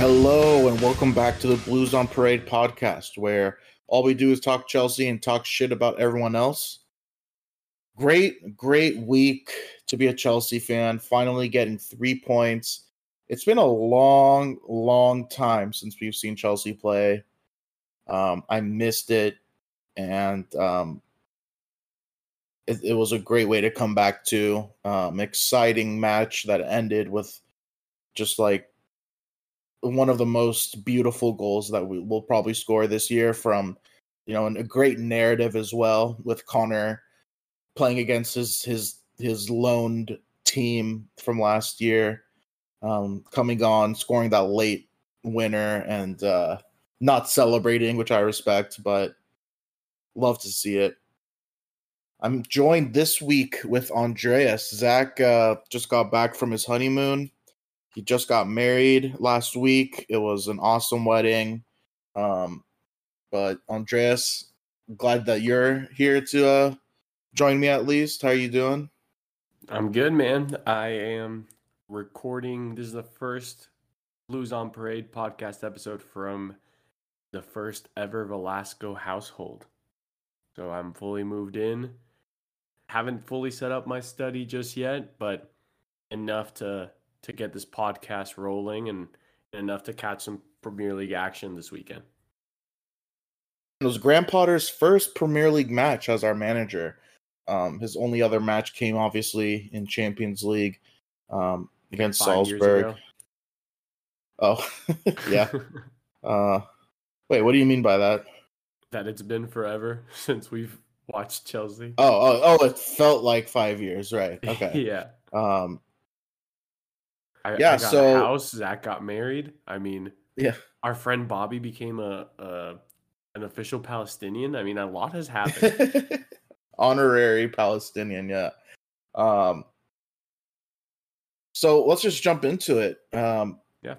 Hello, and welcome back to the Blues on Parade podcast, where all we do is talk Chelsea and talk shit about everyone else. Great, great week to be a Chelsea fan, finally getting three points. It's been a long, long time since we've seen Chelsea play. Um, I missed it, and um, it, it, was a great way to come back to. Um, exciting match that ended with just like one of the most beautiful goals that we will probably score this year from you know a great narrative as well with Conor playing against his his his loaned team from last year um coming on scoring that late winner and uh not celebrating which I respect but love to see it I'm joined this week with Andreas. Zach uh, just got back from his honeymoon he just got married last week. It was an awesome wedding. Um, but Andreas, glad that you're here to uh, join me at least. How are you doing? I'm good, man. I am recording. This is the first Blues on Parade podcast episode from the first ever Velasco household. So I'm fully moved in. Haven't fully set up my study just yet, but enough to to get this podcast rolling and enough to catch some Premier League action this weekend. It was Graham Potter's first Premier League match as our manager. Um, his only other match came obviously in Champions League um, against Salzburg. Oh, yeah. uh, wait, what do you mean by that? That it's been forever since we've watched Chelsea. Oh, oh, oh! It felt like five years, right? Okay. yeah. Um, I, yeah, I so house. Zach got married. I mean, yeah, our friend Bobby became a, a an official Palestinian. I mean, a lot has happened. Honorary Palestinian, yeah. Um, so let's just jump into it. Um, yeah,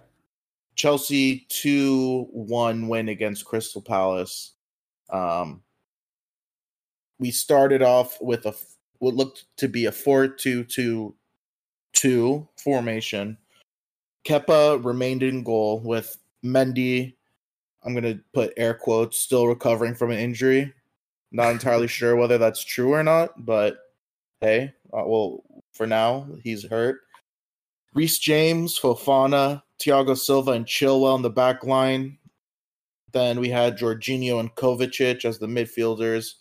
Chelsea two one win against Crystal Palace. Um, we started off with a what looked to be a four two two two formation. Kepa remained in goal with Mendy. I'm going to put air quotes, still recovering from an injury. Not entirely sure whether that's true or not, but hey, uh, well, for now, he's hurt. Reece James, Fofana, Thiago Silva, and Chilwell in the back line. Then we had Jorginho and Kovacic as the midfielders.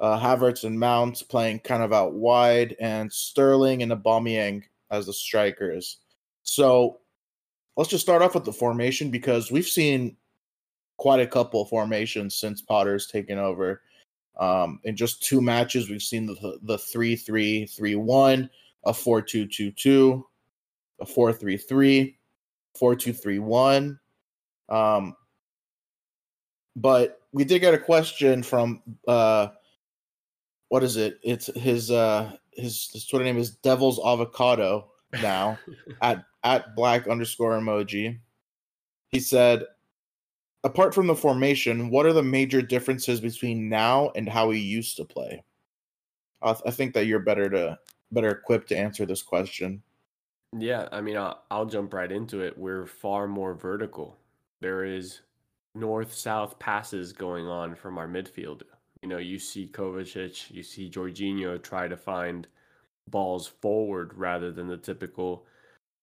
Uh, Havertz and Mount playing kind of out wide, and Sterling and Aubameyang as the strikers. So let's just start off with the formation because we've seen quite a couple formations since Potter's taken over. Um, in just two matches, we've seen the the three three three one, a four two two two, a four three three, four two three one. Um, but we did get a question from uh, what is it? It's his uh his, his Twitter name is Devil's Avocado now at at black underscore emoji. He said, apart from the formation, what are the major differences between now and how he used to play? I, th- I think that you're better to better equipped to answer this question. Yeah, I mean, I'll, I'll jump right into it. We're far more vertical. There is north south passes going on from our midfield. You know, you see Kovacic, you see Jorginho try to find balls forward rather than the typical,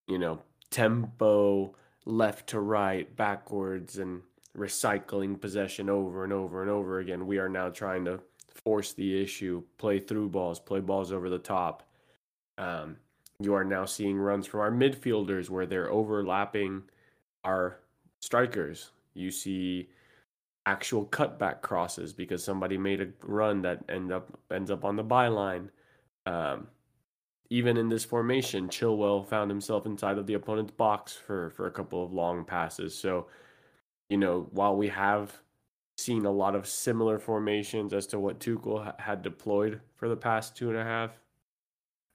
you know, tempo left to right, backwards, and recycling possession over and over and over again. We are now trying to force the issue, play through balls, play balls over the top. Um, you are now seeing runs from our midfielders where they're overlapping our strikers. You see actual cutback crosses because somebody made a run that end up ends up on the byline. Um, even in this formation, Chilwell found himself inside of the opponent's box for for a couple of long passes. So, you know, while we have seen a lot of similar formations as to what Tuchel ha- had deployed for the past two and a half,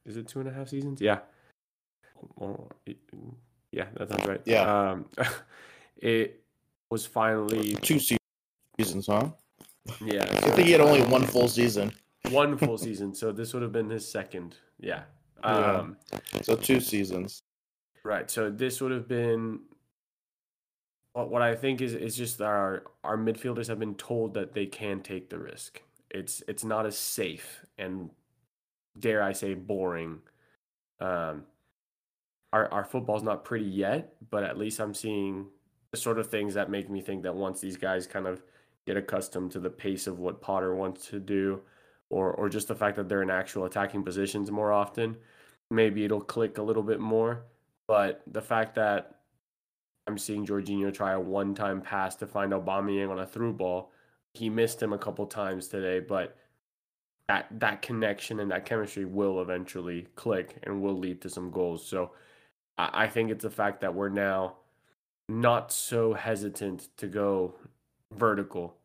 is it two and a half seasons? Yeah. Well, yeah, that sounds right. Yeah. Um, it was finally two seasons, huh? Yeah. I think he had only one full season. One full season. So this would have been his second. Yeah. Um, so two seasons. Right. So this would have been what I think is is just our our midfielders have been told that they can take the risk. It's it's not as safe and dare I say boring. Um, our our football's not pretty yet, but at least I'm seeing the sort of things that make me think that once these guys kind of get accustomed to the pace of what Potter wants to do, or or just the fact that they're in actual attacking positions more often, maybe it'll click a little bit more. But the fact that I'm seeing Jorginho try a one-time pass to find Aubameyang on a through ball. He missed him a couple times today, but that that connection and that chemistry will eventually click and will lead to some goals. So I, I think it's the fact that we're now not so hesitant to go vertical,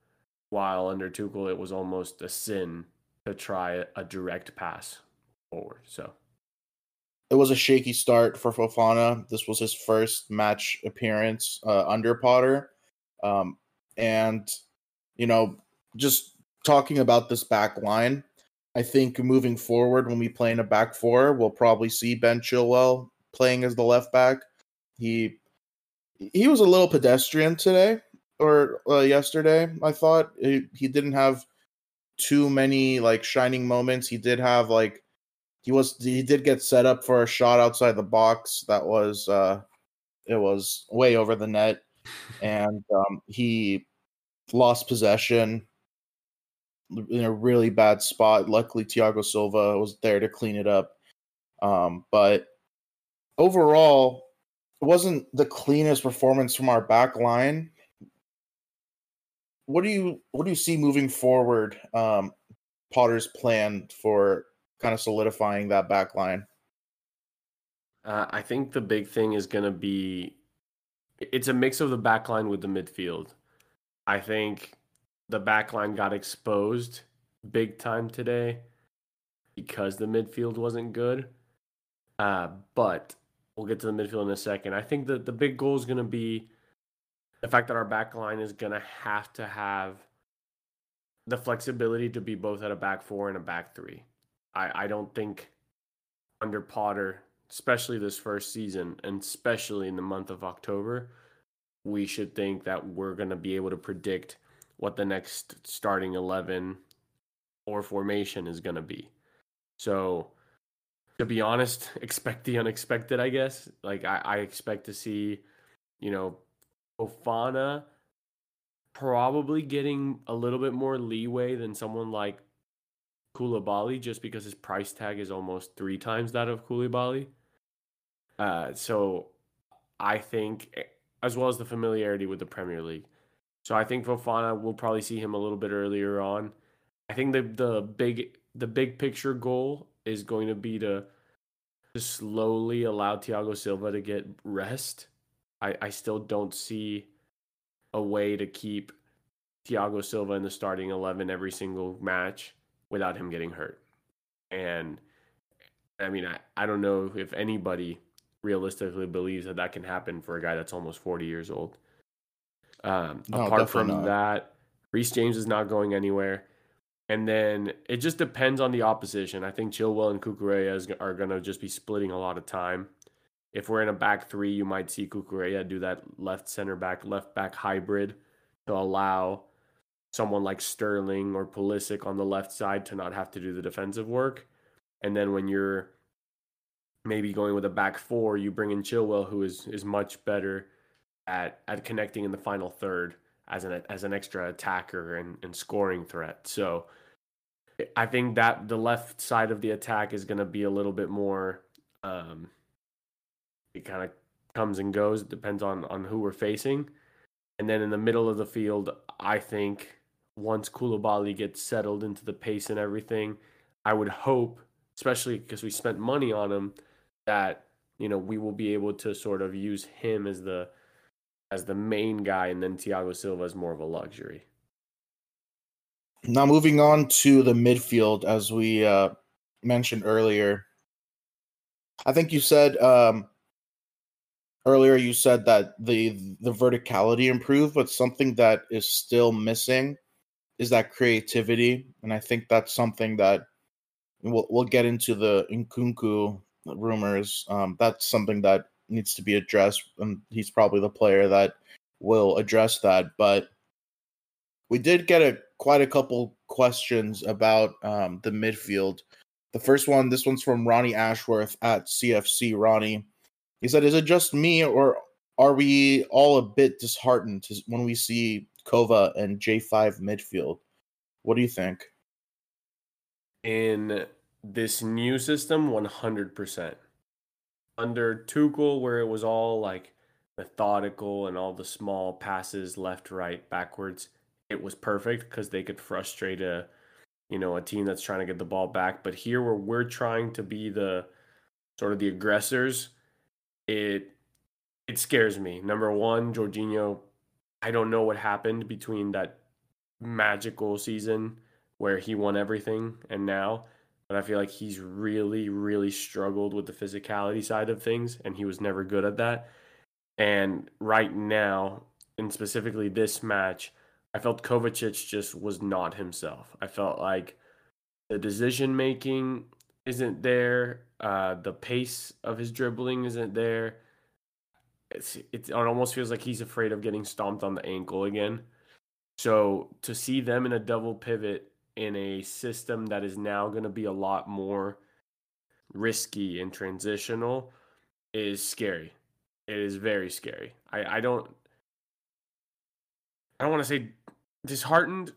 while under Tuchel it was almost a sin to try a direct pass forward. So it was a shaky start for Fofana. This was his first match appearance uh, under Potter. Um, and, you know, just talking about this back line, I think moving forward, when we play in a back four, we'll probably see Ben Chilwell playing as the left back. He he was a little pedestrian today or uh, yesterday. I thought he, he didn't have too many like shining moments. He did have like he was he did get set up for a shot outside the box that was uh it was way over the net and um he lost possession in a really bad spot luckily Thiago Silva was there to clean it up um but overall it wasn't the cleanest performance from our back line what do you what do you see moving forward um Potter's plan for kind of solidifying that back line? Uh, I think the big thing is going to be it's a mix of the back line with the midfield. I think the back line got exposed big time today because the midfield wasn't good. Uh, but we'll get to the midfield in a second. I think that the big goal is going to be the fact that our back line is going to have to have the flexibility to be both at a back four and a back three. I, I don't think under Potter, especially this first season, and especially in the month of October, we should think that we're going to be able to predict what the next starting 11 or formation is going to be. So, to be honest, expect the unexpected, I guess. Like, I, I expect to see, you know, Fofana probably getting a little bit more leeway than someone like Koulibaly just because his price tag is almost three times that of Koulibaly. Uh, so I think, eh, as well as the familiarity with the Premier League. So I think Fofana will probably see him a little bit earlier on. I think the the big the big picture goal is going to be to to slowly allow Thiago Silva to get rest. I, I still don't see a way to keep Thiago Silva in the starting eleven every single match without him getting hurt. And I mean, I, I don't know if anybody realistically believes that that can happen for a guy that's almost 40 years old. Um, no, apart from not. that, Reece James is not going anywhere. And then it just depends on the opposition. I think Chilwell and Cucurella are going to just be splitting a lot of time. If we're in a back three, you might see Cucurella do that left center back, left back hybrid to allow someone like Sterling or Pulisic on the left side to not have to do the defensive work. And then when you're maybe going with a back four, you bring in Chilwell, who is is much better at at connecting in the final third as an as an extra attacker and, and scoring threat. So I think that the left side of the attack is going to be a little bit more. Um, it kind of comes and goes. It depends on on who we're facing. And then in the middle of the field, I think once Koulibaly gets settled into the pace and everything, I would hope, especially because we spent money on him, that you know we will be able to sort of use him as the as the main guy, and then Thiago Silva is more of a luxury. Now moving on to the midfield, as we uh, mentioned earlier, I think you said um, earlier you said that the the verticality improved, but something that is still missing is that creativity, and I think that's something that we'll we'll get into the Nkunku rumors. Um, that's something that needs to be addressed, and he's probably the player that will address that. But we did get a quite a couple questions about um, the midfield. The first one, this one's from Ronnie Ashworth at CFC. Ronnie, he said, "Is it just me, or are we all a bit disheartened when we see Kova and J5 midfield? What do you think?" In this new system, one hundred percent. Under Tuchel, where it was all like methodical and all the small passes left, right, backwards, it was perfect because they could frustrate a you know a team that's trying to get the ball back. But here, where we're trying to be the sort of the aggressors, it it scares me. Number one, Jorginho, I don't know what happened between that magical season where he won everything and now, but I feel like he's really, really struggled with the physicality side of things, and he was never good at that. And right now, and specifically this match, I felt Kovacic just was not himself. I felt like the decision making isn't there. Uh, the pace of his dribbling isn't there. It's, it almost feels like he's afraid of getting stomped on the ankle again. So to see them in a double pivot in a system that is now going to be a lot more risky and transitional is scary. It is very scary. I, I don't I don't want to say disheartened.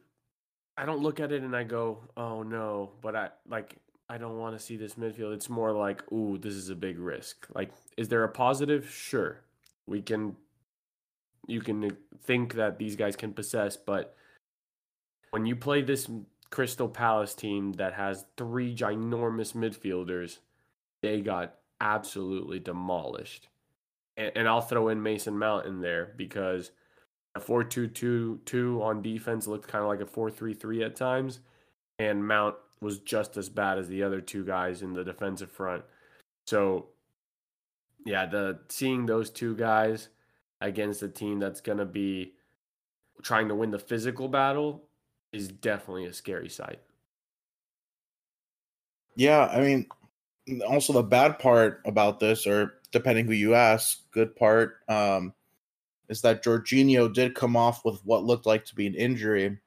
I don't look at it and I go, "Oh no," but I like I don't want to see this midfield. It's more like, "Ooh, this is a big risk." Like is there a positive? Sure. We can you can think that these guys can possess, but when you play this Crystal Palace team that has three ginormous midfielders, they got absolutely demolished. And, and I'll throw in Mason Mount in there because a 4 2 2 2 on defense looked kind of like a 4 3 3 at times. And Mount was just as bad as the other two guys in the defensive front. So, yeah, the seeing those two guys against a team that's going to be trying to win the physical battle is definitely a scary sight. Yeah, I mean, also the bad part about this, or depending who you ask, good part, um, is that Jorginho did come off with what looked like to be an injury,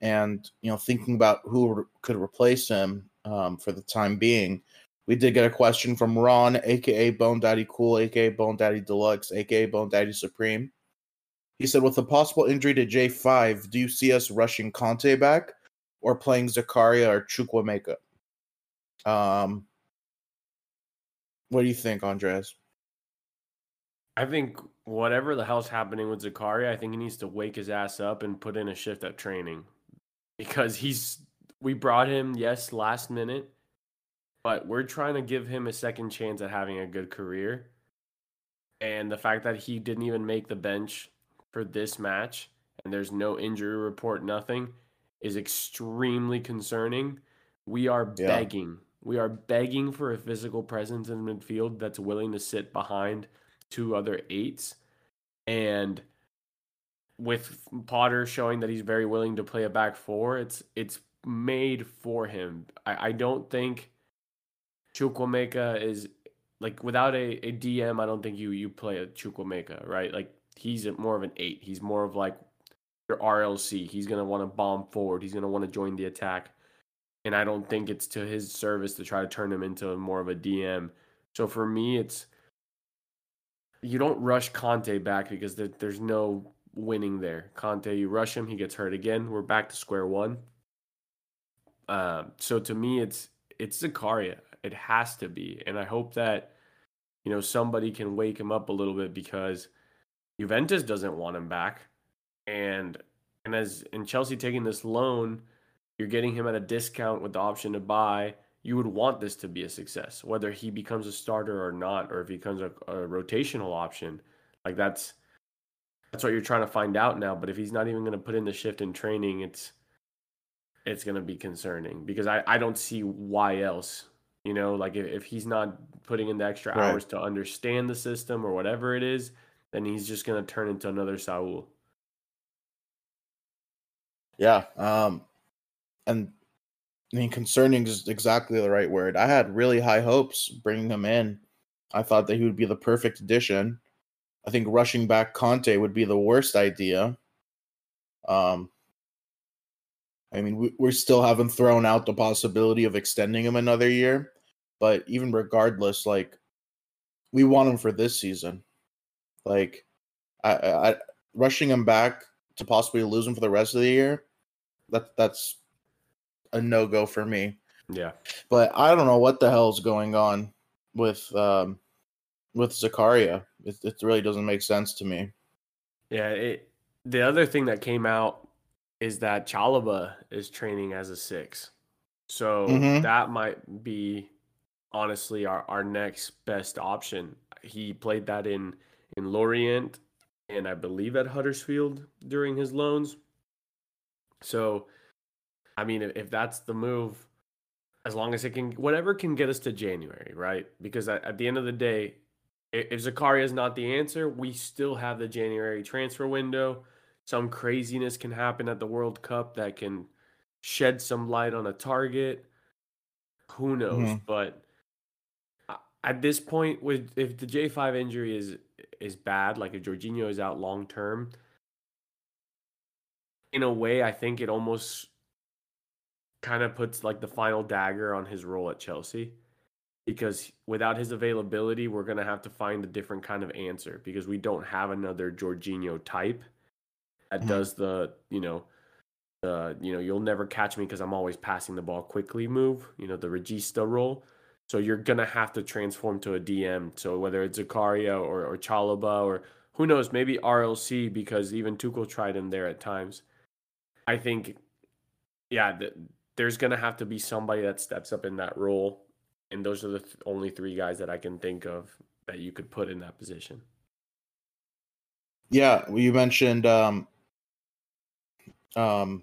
and you know, thinking about who re- could replace him um, for the time being, we did get a question from Ron, aka Bone Daddy Cool, aka Bone Daddy Deluxe, aka Bone Daddy Supreme. He said, with a possible injury to J5, do you see us rushing Kanté back or playing Zakaria or Chukwuemeka? Um, what do you think, Andres? I think whatever the hell's happening with Zakaria, I think he needs to wake his ass up and put in a shift at training because he's. We brought him, yes, last minute, but we're trying to give him a second chance at having a good career. And the fact that he didn't even make the bench for this match and there's no injury report, nothing, is extremely concerning. We are yeah. begging. We are begging for a physical presence in midfield that's willing to sit behind two other eights. And with Potter showing that he's very willing to play a back four, it's it's made for him. I, I don't think Chukwuemeka is like without a, a DM, I don't think you you play a Chukwuemeka, right? Like he's more of an eight. He's more of like your RLC. He's gonna want to bomb forward. He's gonna want to join the attack, and I don't think it's to his service to try to turn him into more of a DM. So for me, it's you don't rush Kanté back because there, there's no winning there. Kanté, you rush him, he gets hurt again. We're back to square one. Uh, so to me, it's it's Zakaria. It has to be, and I hope that you know somebody can wake him up a little bit because Juventus doesn't want him back, and and as in Chelsea taking this loan, you're getting him at a discount with the option to buy. You would want this to be a success, whether he becomes a starter or not, or if he becomes a, a rotational option. Like that's that's what you're trying to find out now. But if he's not even going to put in the shift in training, it's it's going to be concerning because I I don't see why else. You know, like if, if he's not putting in the extra right. hours to understand the system or whatever it is, then he's just going to turn into another Saul. Yeah. Um, and I mean, concerning is exactly the right word. I had really high hopes bringing him in. I thought that he would be the perfect addition. I think rushing back Kanté would be the worst idea. Um, I mean, we, we still haven't thrown out the possibility of extending him another year, but even regardless, like we want him for this season. Like, I, I rushing him back to possibly lose him for the rest of the year. That that's a no go for me. Yeah, but I don't know what the hell's going on with um with Zakaria. It, it really doesn't make sense to me. Yeah, it. The other thing that came out is that Chalobah is training as a six, so mm-hmm. that might be honestly our, our next best option. He played that in in Lorient and I believe at Huddersfield during his loans. So, I mean, if that's the move, as long as it can, whatever can get us to January, right? Because at, at the end of the day, if Zakaria is not the answer, we still have the January transfer window. Some craziness can happen at the World Cup that can shed some light on a target. Who knows? Mm-hmm. But at this point, with if the J five injury is is bad, like if Jorginho is out long term, in a way, I think it almost kind of puts like the final dagger on his role at Chelsea. Because without his availability, we're gonna have to find a different kind of answer because we don't have another Jorginho type that mm-hmm. does the, you know, the you know, you'll never catch me because I'm always passing the ball quickly move, you know, the regista role. So you're gonna have to transform to a DM. So whether it's Zakaria or, or Chalobah or who knows, maybe RLC because even Tuchel tried him there at times. I think, yeah, th- there's gonna have to be somebody that steps up in that role, and those are the th- only three guys that I can think of that you could put in that position. Yeah, well, you mentioned um, um,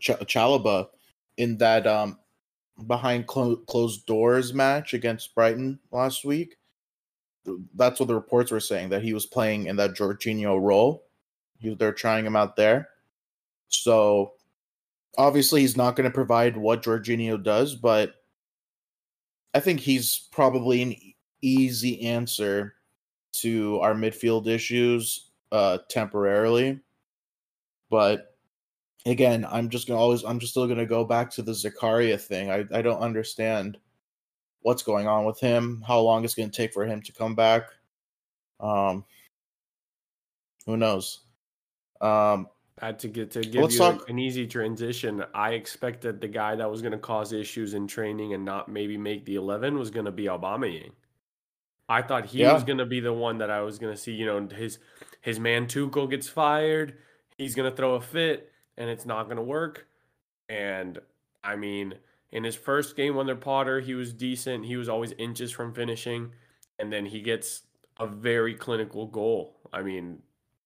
Ch- Chalobah in that um, behind clo- closed doors match against Brighton last week. That's what the reports were saying that he was playing in that Jorginho role. He, they're trying him out there. So obviously he's not going to provide what Jorginho does, but I think he's probably an easy answer to our midfield issues uh temporarily. But again, I'm just gonna always I'm just still gonna go back to the Zakaria thing. I, I don't understand what's going on with him, how long it's gonna take for him to come back. Um who knows? Um had to get to give you talk- an easy transition. I expected the guy that was going to cause issues in training and not maybe make the eleven was going to be Aubameyang. I thought he yeah. was going to be the one that I was going to see. You know, his his man Tuchel gets fired. He's going to throw a fit and it's not going to work. And I mean, in his first game under Potter, he was decent. He was always inches from finishing. And then he gets a very clinical goal. I mean,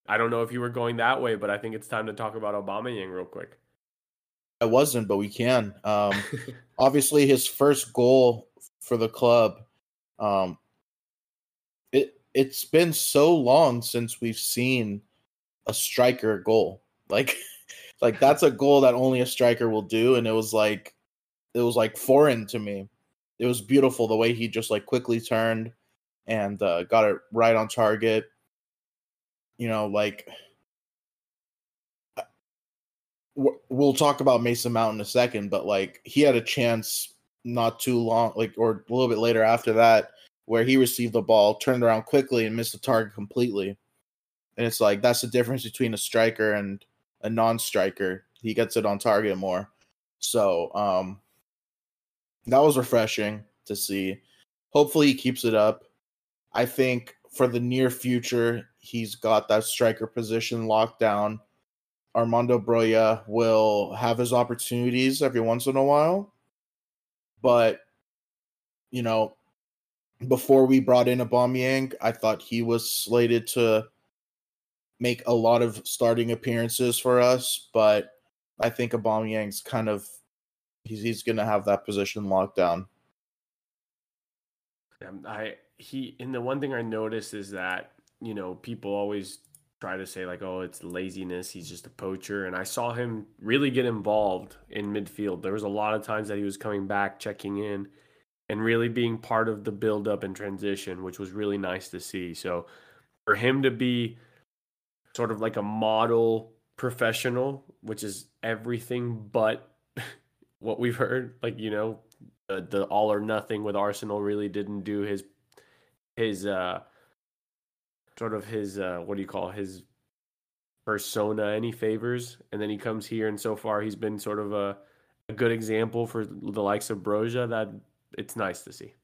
I don't know if you were going that way, but I think it's time to talk about Aubameyang real quick. I wasn't, but we can. Um, obviously, his first goal for the club. Um, it it's been so long since we've seen a striker goal. Like like that's a goal that only a striker will do and it was like it was like foreign to me it was beautiful the way he just like quickly turned and uh, got it right on target you know like we'll talk about mason mount in a second but like he had a chance not too long like or a little bit later after that where he received the ball turned around quickly and missed the target completely and it's like that's the difference between a striker and a non-striker. He gets it on target more. So um that was refreshing to see. Hopefully he keeps it up. I think for the near future, he's got that striker position locked down. Armando Broja will have his opportunities every once in a while. But, you know, before we brought in Aubameyang, I thought he was slated to make a lot of starting appearances for us, but I think Aubameyang's kind of he's he's gonna have that position locked down. I he and the one thing I noticed is that you know people always try to say like oh it's laziness he's just a poacher and I saw him really get involved in midfield. There was a lot of times that he was coming back, checking in, and really being part of the build up and transition, which was really nice to see. So for him to be sort of like a model professional, which is everything but what we've heard. Like, you know, the, the all or nothing with Arsenal really didn't do his his uh sort of his uh what do you call his persona any favors and then he comes here and so far he's been sort of a, a good example for the likes of Broja that it's nice to see.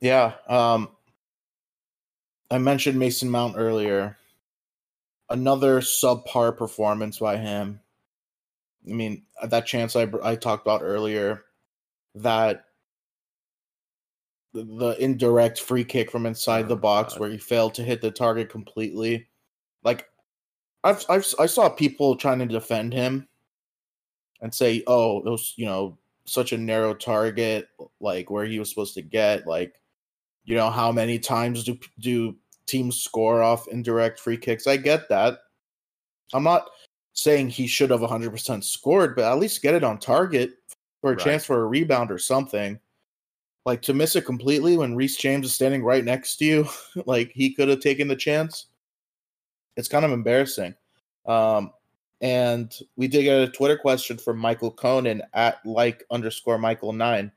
Yeah, um I mentioned Mason Mount earlier. Another subpar performance by him. I mean, that chance I I talked about earlier, that the indirect free kick from inside oh, the box God. where he failed to hit the target completely. Like, I've, I've I saw people trying to defend him and say, "Oh, it was you know such a narrow target, like where he was supposed to get, like you know how many times do do teams score off indirect free kicks?" I get that. I'm not saying he should have 100% scored, but at least get it on target for a right. chance for a rebound or something. Like to miss it completely when Reece James is standing right next to you, like he could have taken the chance. It's kind of embarrassing. Um, and we did get a Twitter question from Michael Conan at like underscore Michael nine.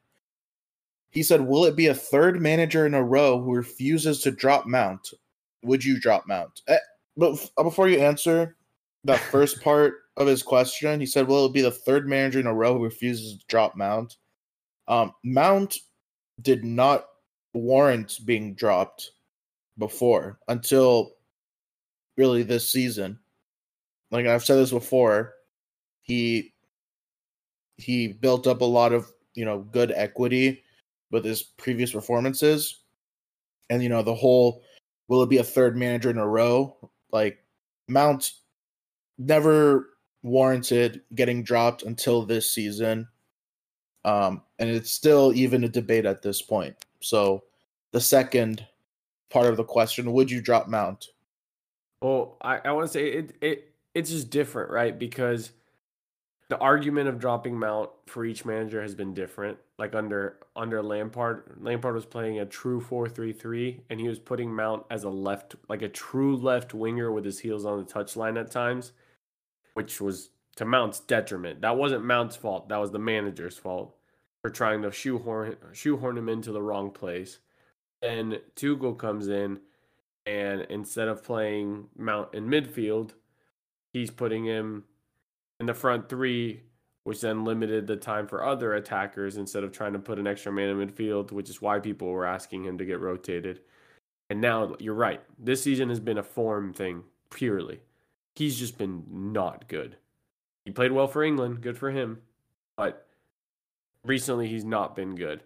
He said, Will it be a third manager in a row who refuses to drop Mount? Would you drop Mount? Eh, but before you answer, that first part of his question, he said, "Will it be the third manager in a row who refuses to drop Mount?" Um, Mount did not warrant being dropped before until really this season. Like I've said this before, he he built up a lot of you know good equity with his previous performances, and you know the whole will it be a third manager in a row? Like Mount never warranted getting dropped until this season. Um, and it's still even a debate at this point. So, the second part of the question would you drop Mount? Well, I, I want to say it, it it's just different, right? Because the argument of dropping Mount for each manager has been different. Like under under Lampard, Lampard was playing a true 4-3-3 and he was putting Mount as a left like a true left winger with his heels on the touchline at times which was to Mount's detriment. That wasn't Mount's fault. That was the manager's fault for trying to shoehorn shoehorn him into the wrong place. And Tuchel comes in, and instead of playing Mount in midfield, he's putting him in the front three, which then limited the time for other attackers instead of trying to put an extra man in midfield, which is why people were asking him to get rotated. And now you're right. This season has been a form thing purely he's just been not good. He played well for England, good for him, but recently he's not been good.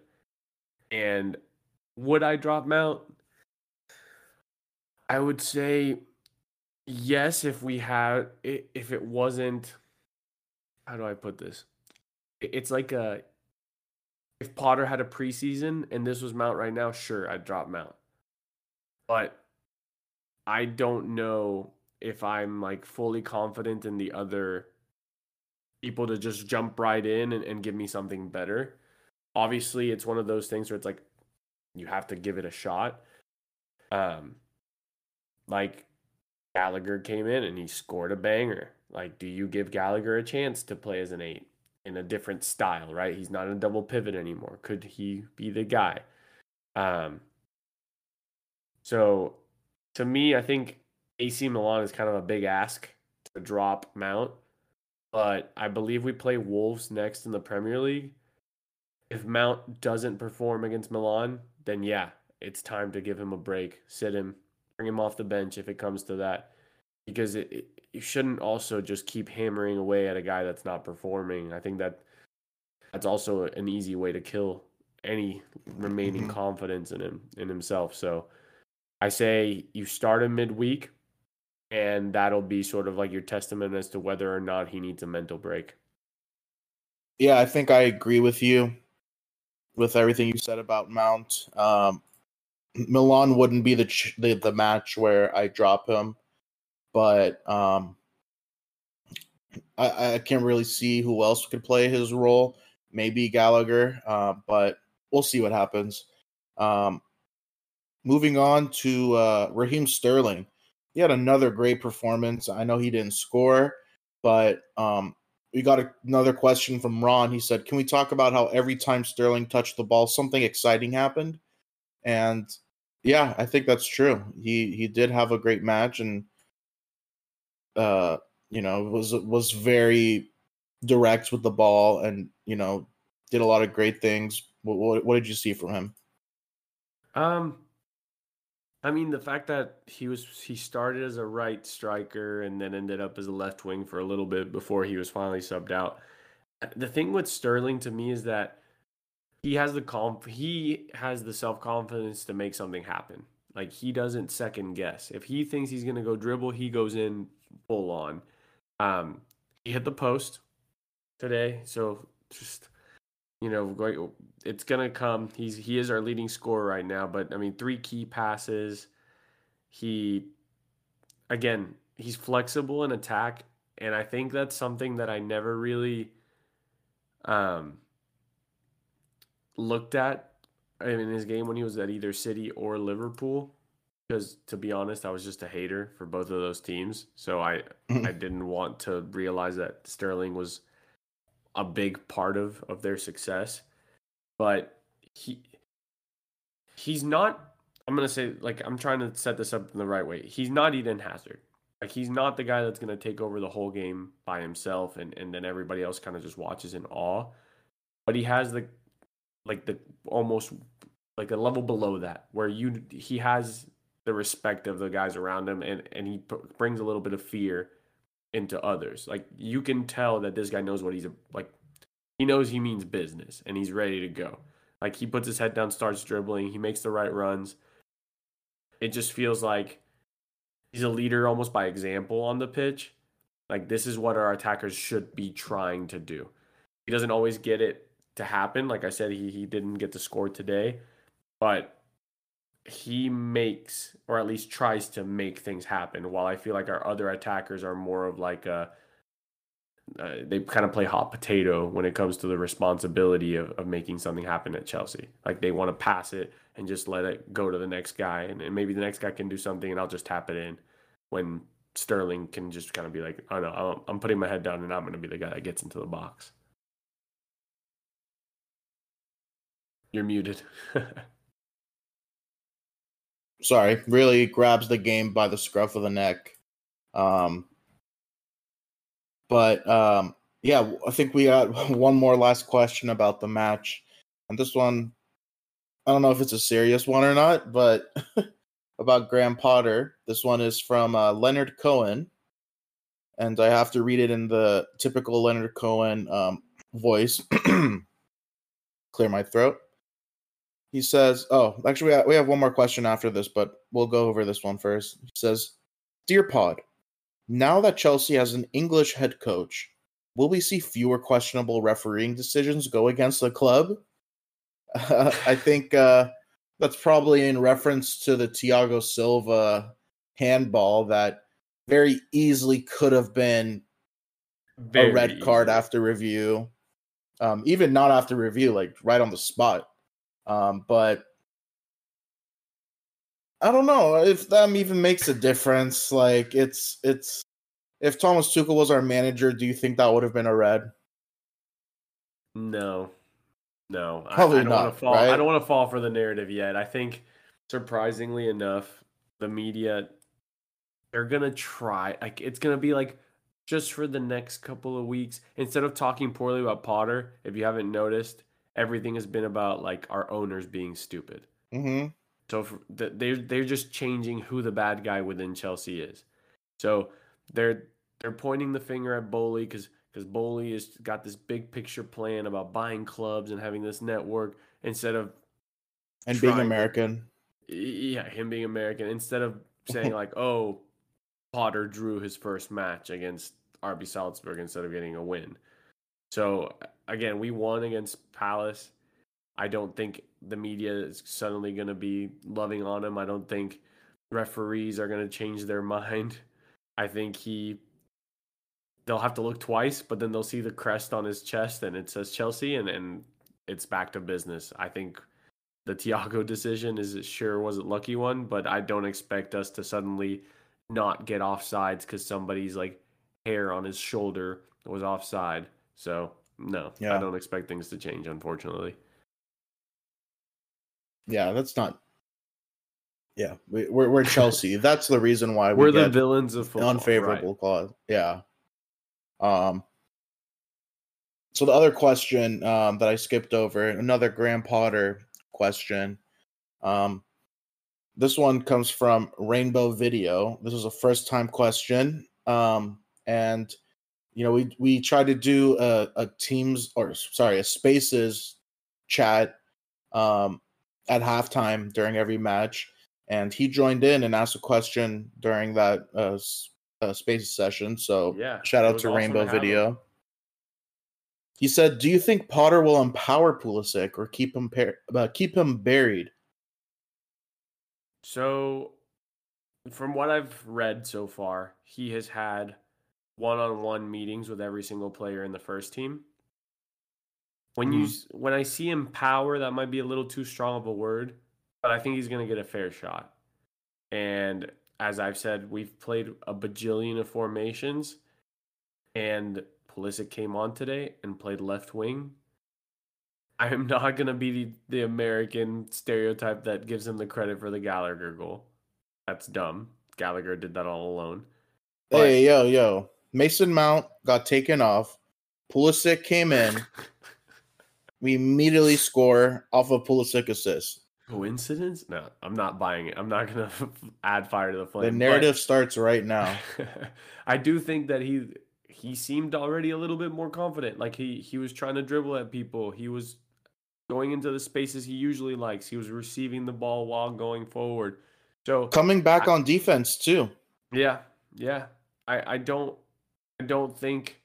And would I drop Mount? I would say yes if we had if it wasn't how do I put this? It's like a if Potter had a preseason and this was Mount right now, sure, I'd drop Mount. But I don't know if I'm like fully confident in the other people to just jump right in and, and give me something better. Obviously, it's one of those things where it's like you have to give it a shot. Um, like Gallagher came in and he scored a banger. Like, do you give Gallagher a chance to play as an eight in a different style, right? He's not a double pivot anymore. Could he be the guy? Um, so to me, I think AC Milan is kind of a big ask to drop Mount, but I believe we play Wolves next in the Premier League. If Mount doesn't perform against Milan, then yeah, it's time to give him a break, sit him, bring him off the bench if it comes to that, because it, it you shouldn't also just keep hammering away at a guy that's not performing. I think that that's also an easy way to kill any remaining mm-hmm. confidence in him in himself. So I say you start him midweek, and that'll be sort of like your testament as to whether or not he needs a mental break. Yeah, I think I agree with you with everything you said about Mount. Um, Milan wouldn't be the, ch- the the match where I drop him, but um, I, I can't really see who else could play his role. Maybe Gallagher, uh, but we'll see what happens. Um, moving on to uh, Raheem Sterling. He had another great performance. I know he didn't score, but um, we got a, another question from Ron. He said, "Can we talk about how every time Sterling touched the ball, something exciting happened?" And yeah, I think that's true. He he did have a great match, and uh, you know, was was very direct with the ball, and you know, did a lot of great things. What what, what did you see from him? Um, I mean, the fact that he was he started as a right striker and then ended up as a left wing for a little bit before he was finally subbed out. The thing with Sterling to me is that he has the conf- he has the self confidence to make something happen. Like he doesn't second guess. If he thinks he's gonna go dribble, he goes in full on. Um, he hit the post today, so just you know, it's gonna come. He's he is our leading scorer right now, but I mean, three key passes. He, again, he's flexible in attack, and I think that's something that I never really, um, looked at in his game when he was at either City or Liverpool. Because to be honest, I was just a hater for both of those teams, so I I didn't want to realize that Sterling was a big part of of their success. But he he's not I'm gonna say like I'm trying to set this up in the right way. He's not Eden Hazard. Like he's not the guy that's gonna take over the whole game by himself and, and then everybody else kind of just watches in awe. But he has the like the almost like a level below that where you he has the respect of the guys around him and and he p- brings a little bit of fear into others. Like you can tell that this guy knows what he's like. He knows he means business and he's ready to go. Like he puts his head down, starts dribbling, he makes the right runs. It just feels like he's a leader almost by example on the pitch. Like this is what our attackers should be trying to do. He doesn't always get it to happen. Like I said, he he didn't get to score today, but he makes or at least tries to make things happen while i feel like our other attackers are more of like a uh, they kind of play hot potato when it comes to the responsibility of, of making something happen at chelsea. Like they want to pass it and just let it go to the next guy and, and maybe the next guy can do something and i'll just tap it in when sterling can just kind of be like oh no i'm putting my head down and i'm going to be the guy that gets into the box. You're muted sorry, really grabs the game by the scruff of the neck. Um, but um, yeah, I think we got one more last question about the match, and this one, I don't know if it's a serious one or not, but about Graham Potter. This one is from uh, Leonard Cohen, and I have to read it in the typical Leonard Cohen um, voice. Clear my throat. He says, "Oh, actually, we have, one more question after this, but we'll go over this one first." He says, "Dear Pod, now that Chelsea has an English head coach, will we see fewer questionable refereeing decisions go against the club?" Uh, I think uh, that's probably in reference to the Thiago Silva handball that very easily could have been very a red card after review. Um, even not after review, like right on the spot. Um, but I don't know if that even makes a difference. Like it's it's if Thomas Tuchel was our manager, do you think that would have been a red? No, no, probably I, I don't not. Fall, right? I don't want to fall for the narrative yet. I think surprisingly enough, the media they're gonna try. Like it's gonna be like just for the next couple of weeks instead of talking poorly about Potter. If you haven't noticed, everything has been about like our owners being stupid. Mm-hmm. So they're they're just changing who the bad guy within Chelsea is. So they're they're pointing the finger at Boehly because because Boehly has got this big picture plan about buying clubs and having this network instead of and being American. yeah, him being American instead of saying like, oh, Potter drew his first match against RB Salzburg instead of getting a win. So again, we won against Palace. I don't think the media is suddenly going to be loving on him. I don't think referees are going to change their mind. I think he they'll have to look twice, but then they'll see the crest on his chest and it says Chelsea and and it's back to business. I think the Thiago decision is sure was a lucky one, but I don't expect us to suddenly not get offsides because somebody's like hair on his shoulder was offside. So no, Yeah. I don't expect things to change, unfortunately. Yeah, that's not. Yeah, we, we're we're Chelsea. that's the reason why we We're the villains of football. right. unfavorable clause. Yeah. Um. So the other question um, that I skipped over, another Graham Potter question. Um, this one comes from Rainbow Video. This is a first time question. Um, and you know, we we tried to do a, a teams or sorry, a spaces chat um at halftime during every match. And he joined in and asked a question during that uh, uh spaces session. So Yeah. shout out to awesome Rainbow him. Video. He said, "Do you think Potter will empower Pulisic or keep him par- uh, keep him buried?" So, from what I've read so far, he has had one on one meetings with every single player in the first team. When you Mhm. when I see him power, that might be a little too strong of a word, but I think he's going to get a fair shot. And as I've said, we've played a bajillion of formations, and Pulisic came on today and played left wing. I am not going to be the, the American stereotype that gives him the credit for the Gallagher goal. That's dumb. Gallagher did that all alone. But- Hey, yo, yo! Mason Mount got taken off. Pulisic came in. we immediately score off of Pulisic assist. Coincidence? No, I'm not buying it. I'm not going to add fire to the flame. The but- narrative starts right now. I do think that he he seemed already a little bit more confident. Like he he was trying to dribble at people. He was going into the spaces he usually likes. He was receiving the ball while going forward. So Coming back I- on defense too. yeah, yeah. I I don't I don't think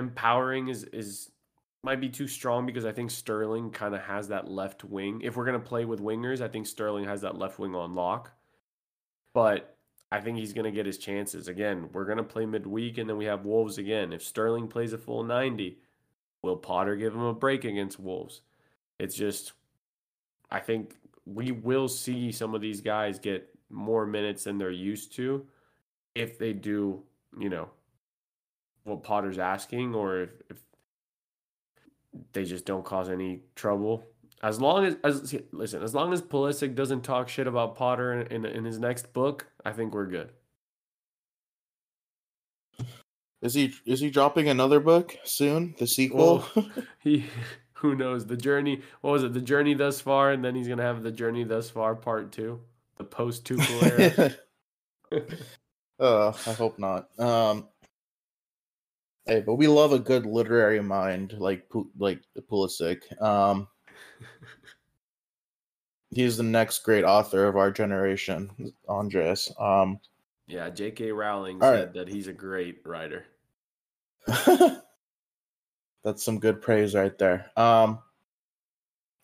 empowering is is might be too strong because I think Sterling kind of has that left wing. If we're gonna play with wingers, I think Sterling has that left wing on lock. But I think he's gonna get his chances. Again, we're gonna play midweek and then we have Wolves again. If Sterling plays a full 90, will Potter give him a break against Wolves? It's just I think we will see some of these guys get more minutes than they're used to if they do, you know, what Potter's asking or if, if they just don't cause any trouble. As long as, as listen, as long as Pulisic doesn't talk shit about Potter in, in in his next book, I think we're good. Is he is he dropping another book soon? The sequel? He who knows the journey? What was it? The journey thus far, and then he's gonna have the journey thus far part two, the post Tuchel era. uh, I hope not. Um, hey, but we love a good literary mind like like Pulisic. Um, he's the next great author of our generation, Andres. Um, yeah, J.K. Rowling said right. that he's a great writer. that's some good praise right there. Um,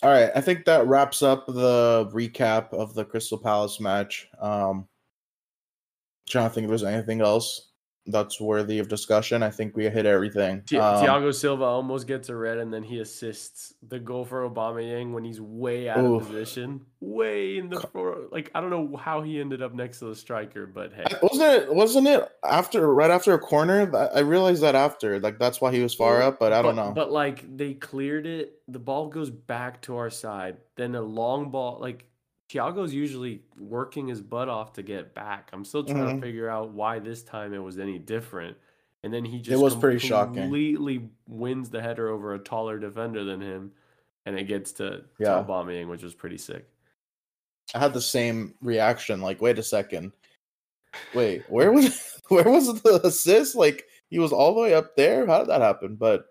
all right, I think that wraps up the recap of the Crystal Palace match. Um, trying to think if there's anything else that's worthy of discussion. I think we hit everything. Ti- Um, Thiago Silva almost gets a red, and then he assists the goal for Aubameyang when he's way out Ooh. of position, way in the for like I don't know how he ended up next to the striker, but hey, wasn't it? Wasn't it after right after a corner? I realized that after, like that's why he was far Well, up. But I don't know. But like they cleared it, the ball goes back to our side. Then a long ball, like Thiago's usually working his butt off to get back. I'm still trying Mhm. to figure out why this time it was any different. And then he just it was pretty shocking. Completely wins the header over a taller defender than him, and it gets to, Yeah. Aubameyang, which was pretty sick. I had the same reaction. Like, wait a second. Wait, where was where was the assist? Like he was all the way up there. How did that happen? But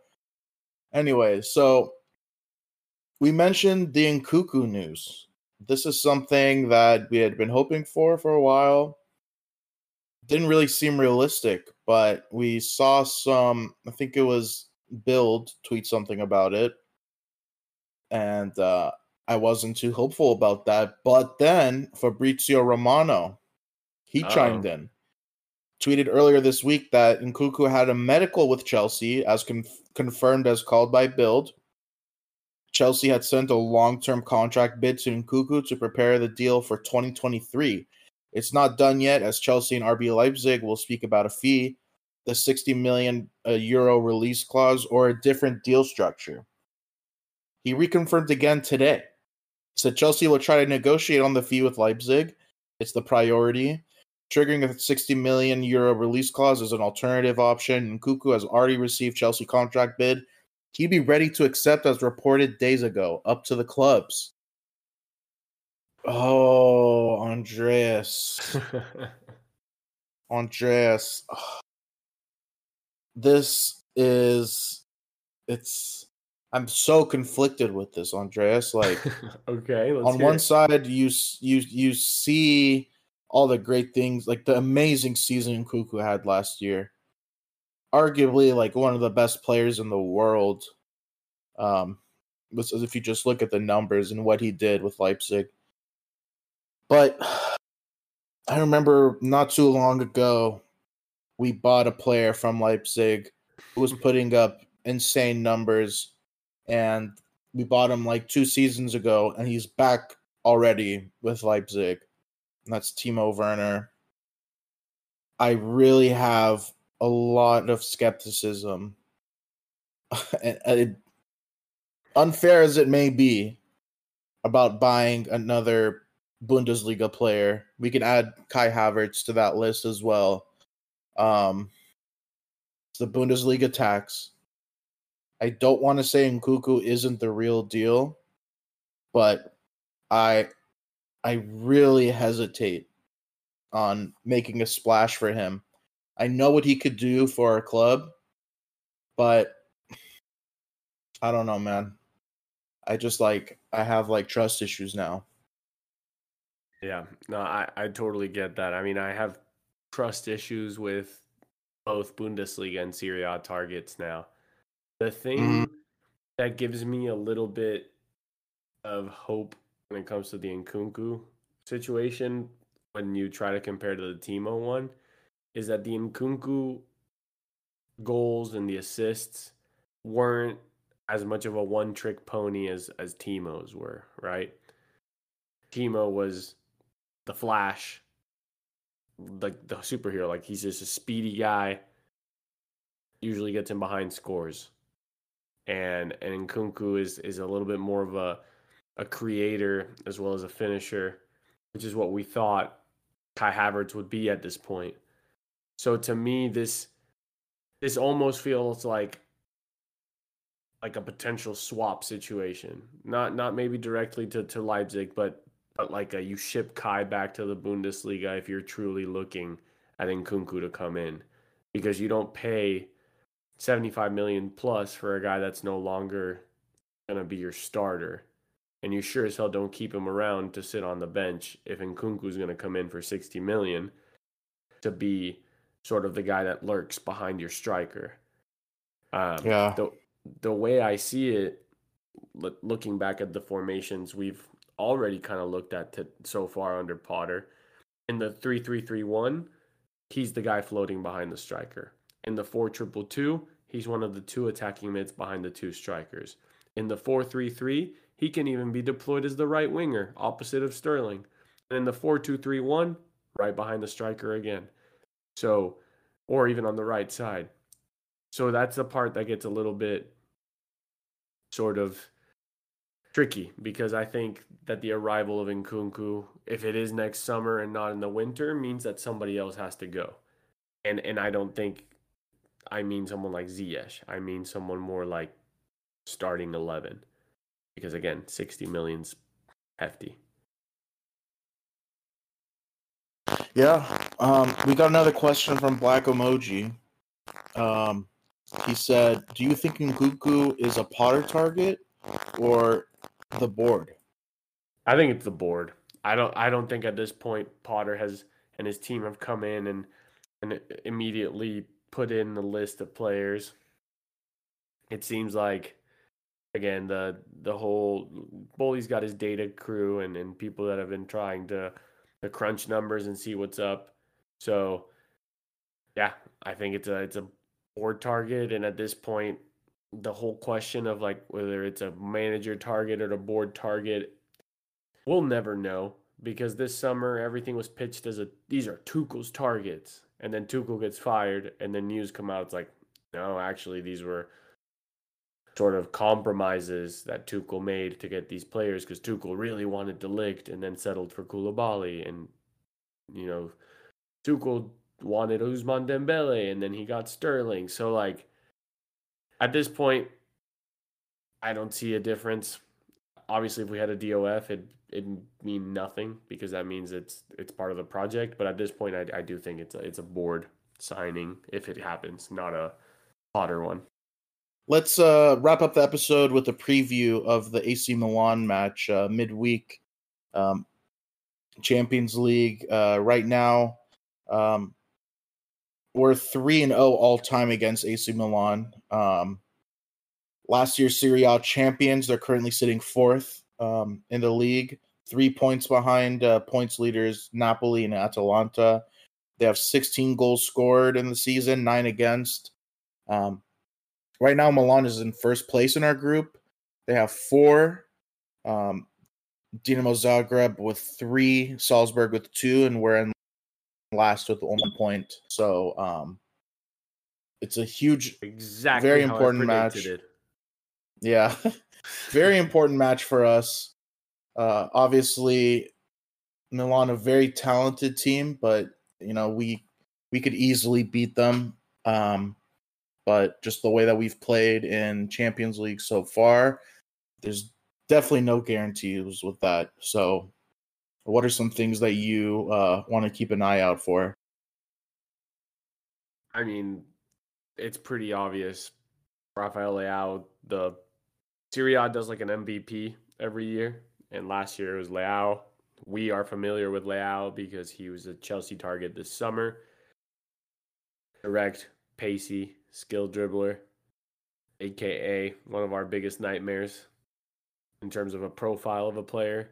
anyway, so we mentioned the Nkunku news. This is something that we had been hoping for for a while. Didn't really seem realistic, but we saw some. I think it was Bild tweet something about it, and uh, I wasn't too hopeful about that. But then Fabrizio Romano, he chimed Oh. in, tweeted earlier this week that Nkunku had a medical with Chelsea, as con- confirmed as called by Bild, Chelsea had sent a long-term contract bid to Nkunku to prepare the deal for 2023. It's not done yet, as Chelsea and RB Leipzig will speak about a fee, the 60 million uh, euro release clause, or a different deal structure. He reconfirmed again today. Said Chelsea will try to negotiate on the fee with Leipzig. It's the priority. Triggering a 60 million euro release clause is an alternative option. Nkunku has already received Chelsea contract bid. He'd be ready to accept as reported days ago, up to the clubs. Oh, Andreas. Andreas. This is it's I'm so conflicted with this, Andreas. Like okay, on one it. side you you you see all the great things, like the amazing season Nkunku had last year. Arguably like one of the best players in the world. Um if you just look at the numbers and what he did with Leipzig. But I remember not too long ago, we bought a player from Leipzig who was putting up insane numbers, and we bought him like two seasons ago, and he's back already with Leipzig. And that's Timo Werner. I really have a lot of skepticism. unfair as it may be, about buying another Bundesliga player. We can add Kai Havertz to that list as well. Um, it's the Bundesliga tax. I don't want to say Nkunku isn't the real deal, but I I really hesitate on making a splash for him. I know what he could do for our club, but I don't know, man. I just like I have like trust issues now. Yeah, no, I, I totally get that. I mean, I have trust issues with both Bundesliga and Serie A targets now. The thing mm-hmm. that gives me a little bit of hope when it comes to the Nkunku situation, when you try to compare to the Timo one, is that the Nkunku goals and the assists weren't as much of a one trick pony as as Timo's were, right? Timo was the Flash, like the superhero. Like he's just a speedy guy. Usually gets in behind scores, and and Nkunku is is a little bit more of a a creator as well as a finisher, which is what we thought Kai Havertz would be at this point. So to me, this this almost feels like like a potential swap situation. Not not maybe directly to, to Leipzig, but but like a, you ship Kai back to the Bundesliga if you're truly looking at Nkunku to come in, because you don't pay 75 million plus for a guy that's no longer gonna be your starter, and you sure as hell don't keep him around to sit on the bench if Nkunku's gonna come in for 60 million to be sort of the guy that lurks behind your striker. Um, yeah. The the way I see it, looking back at the formations we've already kind of looked at to, so far under Potter. In the 3 3 3 1, he's the guy floating behind the striker. In the 4 2 2, he's one of the two attacking mids behind the two strikers. In the 4 3 3, he can even be deployed as the right winger, opposite of Sterling. And in the 4 2 3 1, right behind the striker again. So, or even on the right side. So that's the part that gets a little bit sort of tricky because I think that the arrival of Nkunku, if it is next summer and not in the winter, means that somebody else has to go. And and I don't think I mean someone like Ziyech. I mean someone more like starting eleven. Because again, sixty million's hefty. Yeah. Um, we got another question from Black Emoji. Um, he said, Do you think Nkunku is a Potter target or the board? I think it's the board. I don't. I don't think at this point Potter has and his team have come in and and immediately put in the list of players. It seems like again the the whole Boehly's got his data crew and and people that have been trying to to crunch numbers and see what's up. So yeah, I think it's a it's a board target, and at this point, the whole question of like whether it's a manager target or a board target, we'll never know because this summer everything was pitched as a these are Tuchel's targets, and then Tuchel gets fired, and then news come out it's like no, actually these were sort of compromises that Tuchel made to get these players because Tuchel really wanted De Ligt and then settled for Koulibaly, and you know Tuchel wanted Ousmane Dembele, and then he got Sterling. So like at this point, I don't see a difference. Obviously, if we had a DOF, it it mean nothing because that means it's it's part of the project. But at this point, I, I do think it's a, it's a board signing if it happens, not a Potter one. Let's uh, wrap up the episode with a preview of the AC Milan match uh, midweek, um, Champions League. Uh, right now, um, we're three and zero oh all time against AC Milan. Um, last year's Serie A champions. They're currently sitting fourth um, in the league, three points behind uh, points leaders Napoli and Atalanta. They have 16 goals scored in the season, nine against. Um, right now, Milan is in first place in our group. They have four. Um, Dinamo Zagreb with three, Salzburg with two, and we're in last with one point. So um, it's a huge, exactly very important match. It. Yeah, very important match for us. Uh, obviously, Milan a very talented team, but you know we we could easily beat them. Um, but just the way that we've played in Champions League so far, there's definitely no guarantees with that. So what are some things that you uh, want to keep an eye out for? I mean, it's pretty obvious. Rafael Leao, the Serie A does like an MVP every year, and last year it was Leao. We are familiar with Leao because he was a Chelsea target this summer. Direct, pacey, skilled dribbler, aka one of our biggest nightmares in terms of a profile of a player.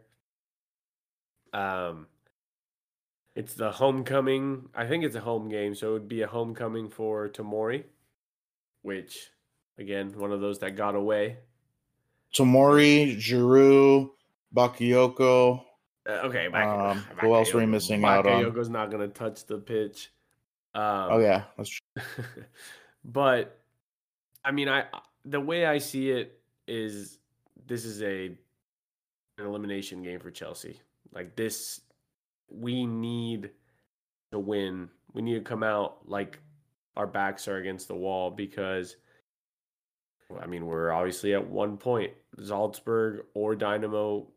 Um, it's the homecoming. I think it's a home game, so it would be a homecoming for Tomori, which, again, one of those that got away. Tomori, Giroud, Bakayoko. Uh, okay, um, who else were we missing out on? Bakayoko's not going to touch the pitch. Um, oh yeah, that's true. but I mean, I the way I see it is this is a an elimination game for Chelsea. Like this, we need to win. We need to come out like our backs are against the wall because, I mean, we're obviously at one point. Salzburg or Dinamo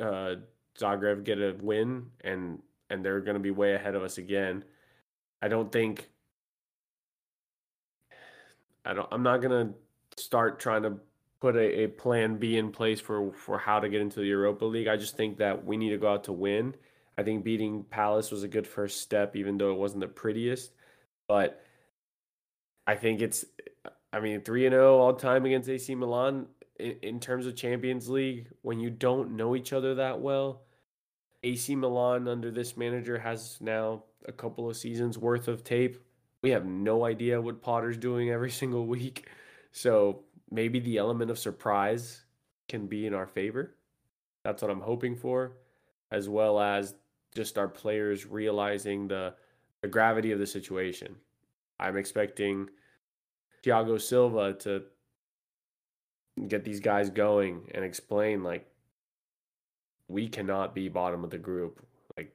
uh, Zagreb get a win, and and they're going to be way ahead of us again. I don't think. I don't. I'm not gonna start trying to put a, a plan B in place for for how to get into the Europa League. I just think that we need to go out to win. I think beating Palace was a good first step, even though it wasn't the prettiest. But I think it's, I mean, three and zero oh all time against AC Milan in, in terms of Champions League. When you don't know each other that well, AC Milan under this manager has now a couple of seasons worth of tape. We have no idea what Potter's doing every single week. So maybe the element of surprise can be in our favor. That's what I'm hoping for, as well as just our players realizing the the gravity of the situation. I'm expecting Thiago Silva to get these guys going and explain like we cannot be bottom of the group. Like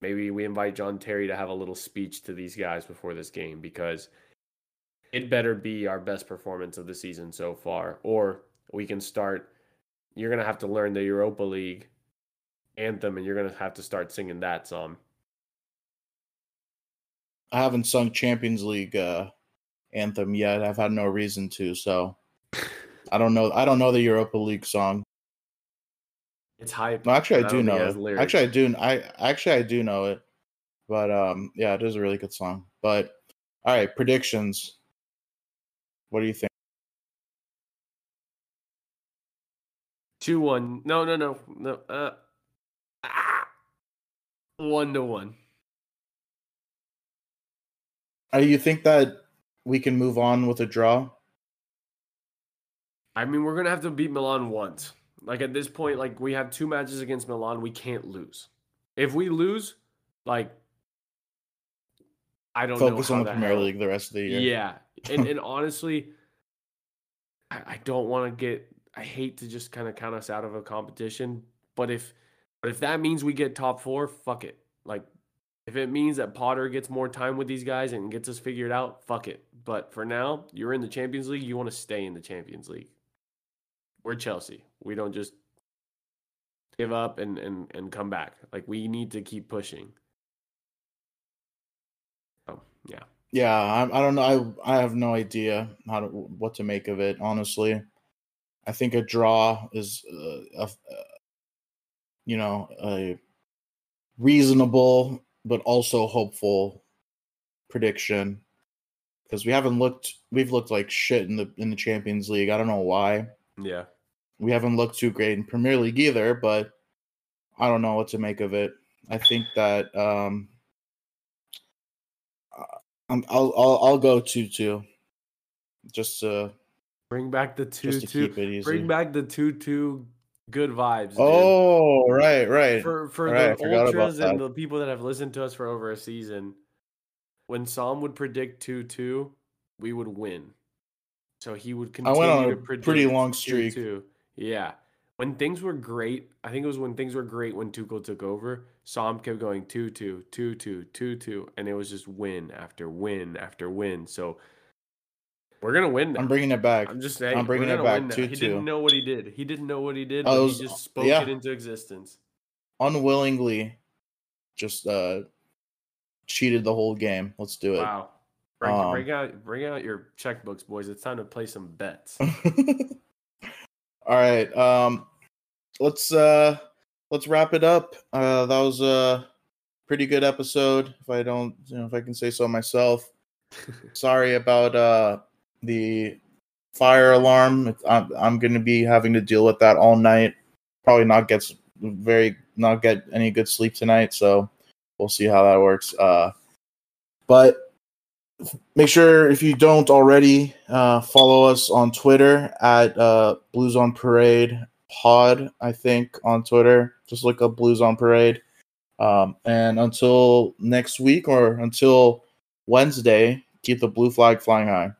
maybe we invite John Terry to have a little speech to these guys before this game because it better be our best performance of the season so far, or we can start. You're gonna have to learn the Europa League anthem, and you're gonna have to start singing that song. I haven't sung Champions League uh, anthem yet. I've had no reason to, so I don't know. I don't know the Europa League song. It's hype. No, actually, I do know it. Actually, I do. I actually I do know it, but um, yeah, it is a really good song. But all right, predictions. What do you think? Two one. No, no, no, no. Uh, ah, one to one. Do you think that we can move on with a draw? I mean, we're gonna have to beat Milan once. Like at this point, like we have two matches against Milan, we can't lose. If we lose, like I don't Focus on the Premier hell- League the rest of the year. Yeah, and and honestly, I, I don't want to get. I hate to just kind of count us out of a competition, but if but if that means we get top four, fuck it. Like if it means that Potter gets more time with these guys and gets us figured out, fuck it. But for now, you're in the Champions League. You want to stay in the Champions League. We're Chelsea. We don't just give up and and and come back. Like we need to keep pushing. Oh yeah. Yeah, I, I don't know. I I have no idea how to what to make of it. Honestly, I think a draw is uh, a, uh, you know a reasonable but also hopeful prediction because we haven't looked we've looked like shit in the in the Champions League. I don't know why. Yeah. We haven't looked too great in Premier League either, but I don't know what to make of it. I think that um I'm, I'll I'll I'll go two two, just to Bring back the two just to two. keep it easy. Bring back the two two good vibes. dude. oh right right for for Right, the ultras and the people that have listened to us for over a season, when Psalm would predict two two, we would win. So he would I continue went on to a predict pretty long streak. 2-2. Yeah. When things were great, I think it was when things were great when Tuchel took over. Psalm kept going 2 2, 2 2, 2 2, and it was just win after win after win. So we're going to win now. I'm bringing it back. I'm just saying. I'm bringing it gonna back, 2-2. He didn't know what he did. He didn't know what he did, was- he just spoke yeah. it into existence. Unwillingly, just uh cheated the whole game. Let's do it. Wow. Bring, Um, bring out bring out your checkbooks, boys. It's time to play some bets. All right. Um let's uh let's wrap it up. Uh that was a pretty good episode if I don't you know if I can say so myself. Sorry about uh the fire alarm. I'm I'm going to be having to deal with that all night. Probably not get very not get any good sleep tonight, so we'll see how that works. Uh but make sure if you don't already uh, follow us on twitter at uh, blues on parade pod i think on twitter. Just look up blues on parade. Um, and until next week or until wednesday keep the blue flag flying high